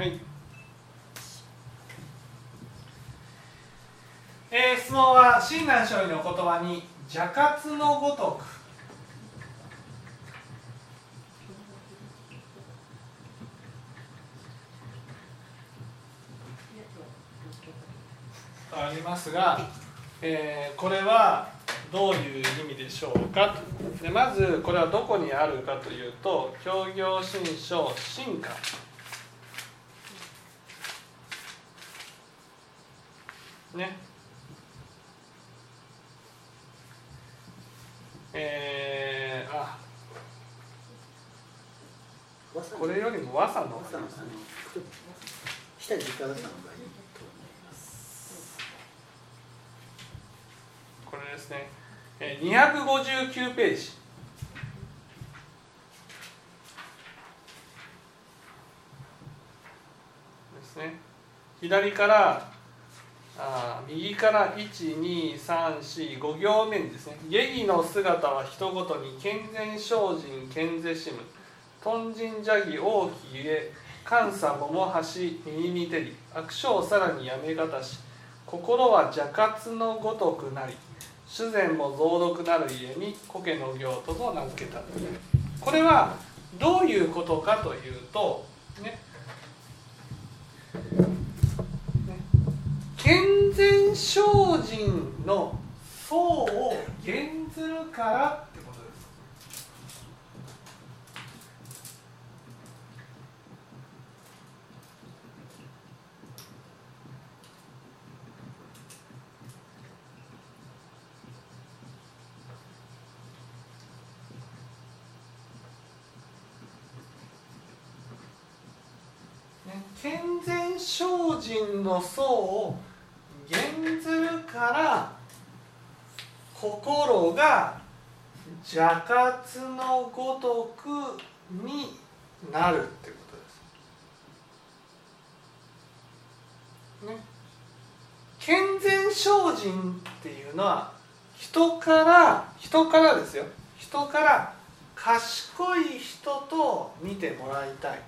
はい。えー、質問は親鸞聖人の言葉に邪活のごとく。ありますが、えー、これはどういう意味でしょうか？でまずこれはどこにあるかというと「協業新書進化」ね。えー、あ。これよりも和さの。下に時間出したのがいいと思いますこれですね259ページ。ですね。左からあ右から12345行目にですね「下義の姿は人ごとに健全精進健ぜしむ」「豚人邪義王妃ゆえ監査桃橋右にてり悪性さらにやめがたし心は邪活のごとくなり主膳も増毒なる家に苔の行とと名付けた。これはどういうことかというとね健全精進の層を減ずるからってことです。健全精進の層をずるから心が邪活のごとくになるってことです。ね。健全精進っていうのは人から人からですよ人から賢い人と見てもらいたい。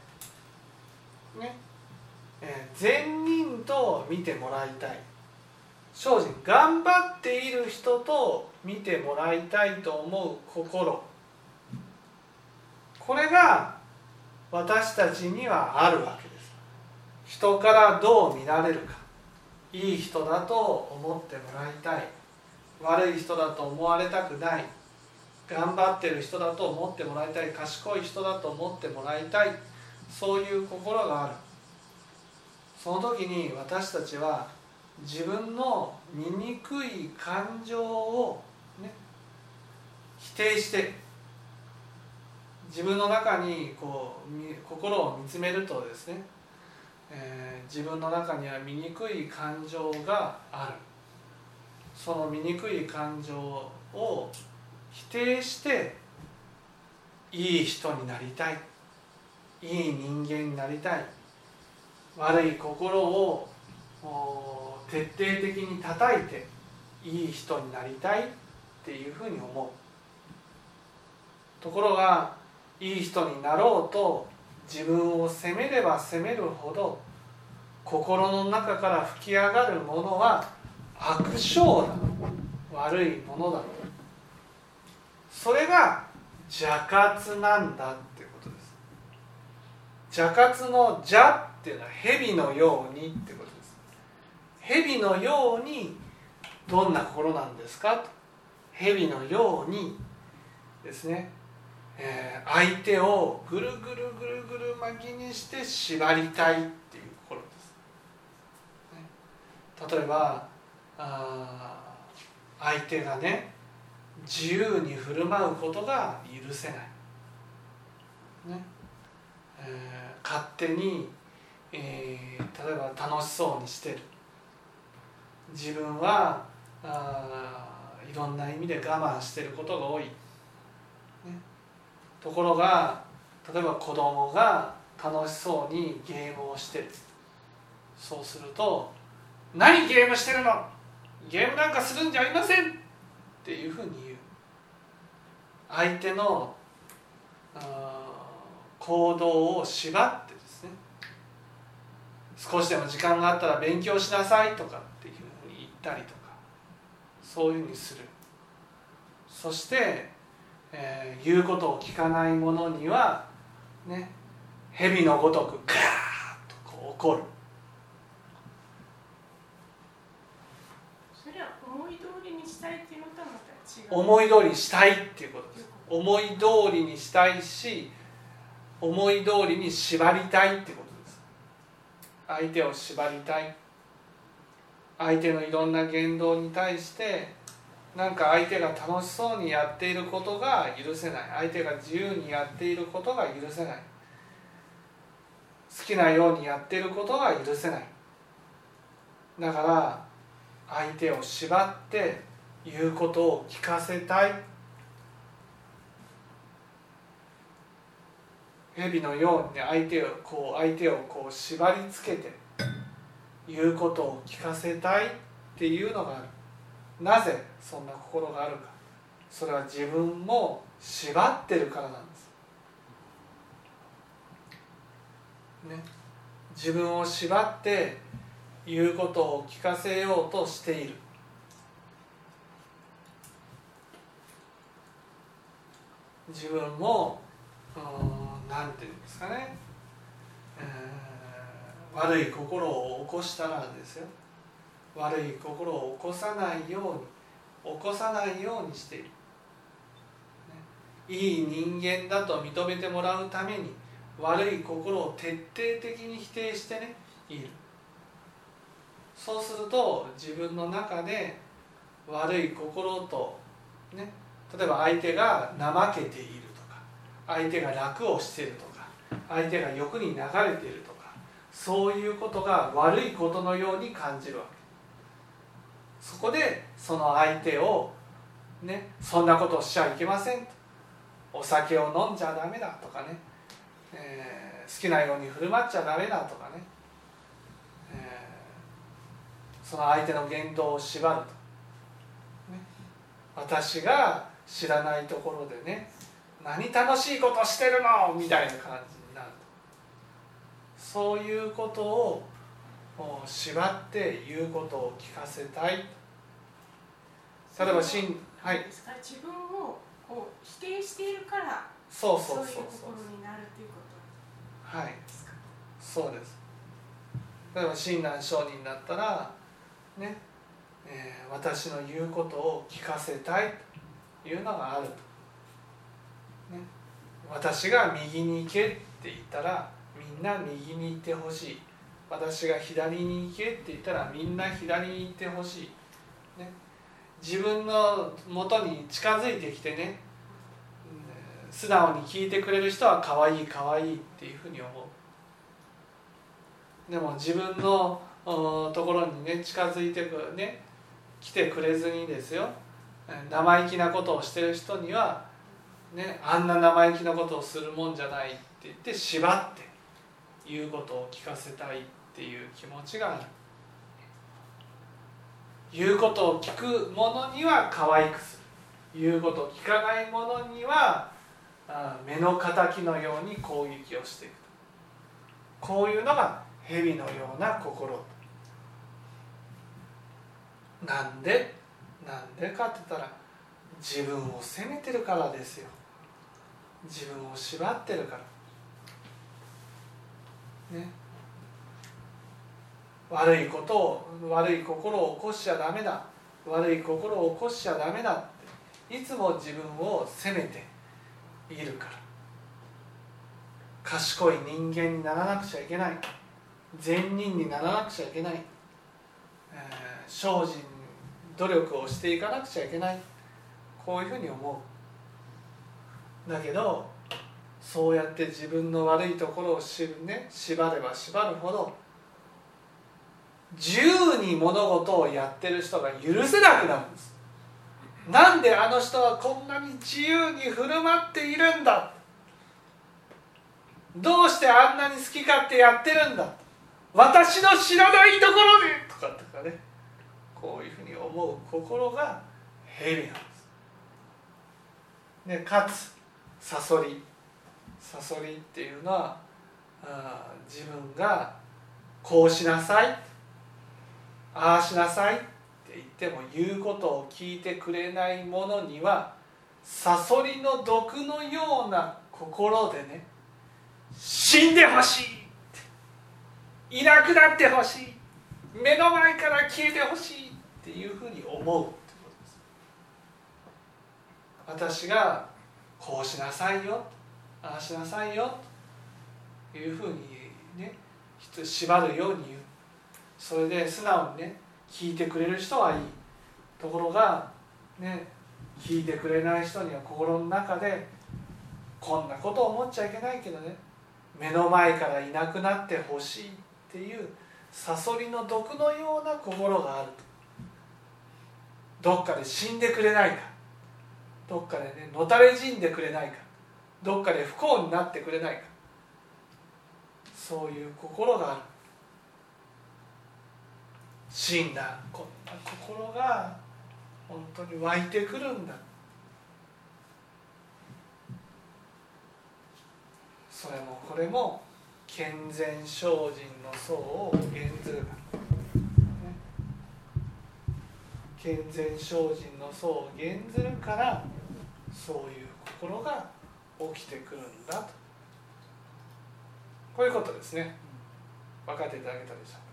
ね。え、善人と見てもらいたい。精進頑張っている人と見てもらいたいと思う心。これが私たちにはあるわけです。人からどう見られるか。いい人だと思ってもらいたい。悪い人だと思われたくない。頑張ってる人だと思ってもらいたい。賢い人だと思ってもらいたい。そういう心がある。その時に私たちは自分の醜い感情を、ね、否定して自分の中にこう心を見つめるとですね、えー、自分の中には醜い感情がある。その醜い感情を否定していい人になりたい。いい人間になりたい。悪い心を徹底的に叩いていい人になりたいっていうふうに思う。ところがいい人になろうと自分を責めれば責めるほど心の中から吹き上がるものは悪性だ悪いものだそれが邪活なんだってことです。邪活の邪っていうのは蛇のようにってこと蛇のようにどんな心なんですか？と蛇のようにですね、えー、相手をぐるぐるぐるぐる巻きにして縛りたいっていう心です、ね、例えばあ相手がね自由に振る舞うことが許せない、ね。えー、勝手に、えー、例えば楽しそうにしてる。自分はあいろんな意味で我慢してることが多い、ね、ところが例えば子供が楽しそうにゲームをしてそうすると「何ゲームしてるの？ゲームなんかするんじゃありません!」っていうふうに言う。相手の行動を縛ってですね。少しでも時間があったら勉強しなさいとか。ったりとかそういうふうにする。そして、えー、言うことを聞かない者にはね蛇のごとくガーッとこう怒る。それは思い通りにしたいっていうのとはまた違う。思い通りにしたいっていうことです。思い通りにしたいし思い通りに縛りたいってことです。相手を縛りたい相手のいろんな言動に対してなんか相手が楽しそうにやっていることが許せない。相手が自由にやっていることが許せない。好きなようにやっていることが許せない。だから相手を縛って言うことを聞かせたい。蛇のように相手をこう相手をこう縛りつけて。言うことを聞かせたいっていうのがあるなぜそんな心があるか。それは自分も縛ってるからなんです。ね。自分を縛って言うことを聞かせようとしている。自分も何て言うんですかね、えー、悪い心を起こしたらですよ。悪い心を起こさないように起こさないようにしている、ね、いい人間だと認めてもらうために悪い心を徹底的に否定してねいる。そうすると自分の中で悪い心とね例えば相手が怠けているとか相手が楽をしているとか相手が欲に流れているとかそういうことが悪いことのように感じるわけ。そこでその相手をねそんなことをしちゃいけません。とお酒を飲んじゃダメだとかね、えー、好きなように振る舞っちゃダメだとかね、えー、その相手の言動を縛ると、ね、私が知らないところでね何楽しいことしてるのみたいな感じ。そういうことを縛って言うことを聞かせたい。例えばしんはい。自分をこう否定しているからそうそうそうそう。心になるっていうことはい。そうです。例えば親鸞上人だったらね、えー、私の言うことを聞かせたいというのがあると、ね、私が右に行けって言ったらみんな右に行ってほしい。私が左に行けって言ったらみんな左に行ってほしい、ね、自分のもとに近づいてきてね。素直に聞いてくれる人は可愛い可愛いいっていうふうに思う。でも自分のところにね近づいてくるね来てくれずにですよ。生意気なことをしてる人には、ね、あんな生意気なことをするもんじゃないって言って縛って。言うことを聞かせたいっていう気持ちがある言うことを聞く者には可愛くす。る言うことを聞かない者には目の敵のように攻撃をしていくこういうのが蛇のような心。なんで？なんでかって言ったら自分を責めてるからですよ。自分を縛ってるから。悪いことを悪い心を起こしちゃダメだ。悪い心を起こしちゃダメだって。いつも自分を責めているから。賢い人間にならなくちゃいけない。善人にならなくちゃいけない、えー、精進努力をしていかなくちゃいけない。こういうふうに思う。だけどそうやって自分の悪いところを知るね縛れば縛るほど自由に物事をやってる人が許せなくなるんです。なんであの人はこんなに自由に振る舞っているんだ？どうしてあんなに好き勝手やってるんだ？私の知らないところで！とかとかね。こういうふうに思う心がヘビなんです。でかつサソリサソリっていうのはあ自分がこうしなさいああしなさいって言っても言うことを聞いてくれない者にはサソリの毒のような心でね死んでほしいいなくなってほしい目の前から消えてほしいっていうふうに思う私がこうしなさいよああしなさいよ。というふうにね縛るように言う。それで素直にね聞いてくれる人はいい。ところがね聞いてくれない人には心の中でこんなこと思っちゃいけないけどね目の前からいなくなってほしいっていうサソリの毒のような心があると。どっかで死んでくれないか。どっかでねのたれ死んでくれないか。どっかで不幸になってくれないか。そういう心がある。死んだこんな心が本当に湧いてくるんだ。それもこれも健全精進の層を減ずる健全精進の層を減ずるからそういう心が起きてくるんだと。こういうことですね。分かっていただけたでしょうか。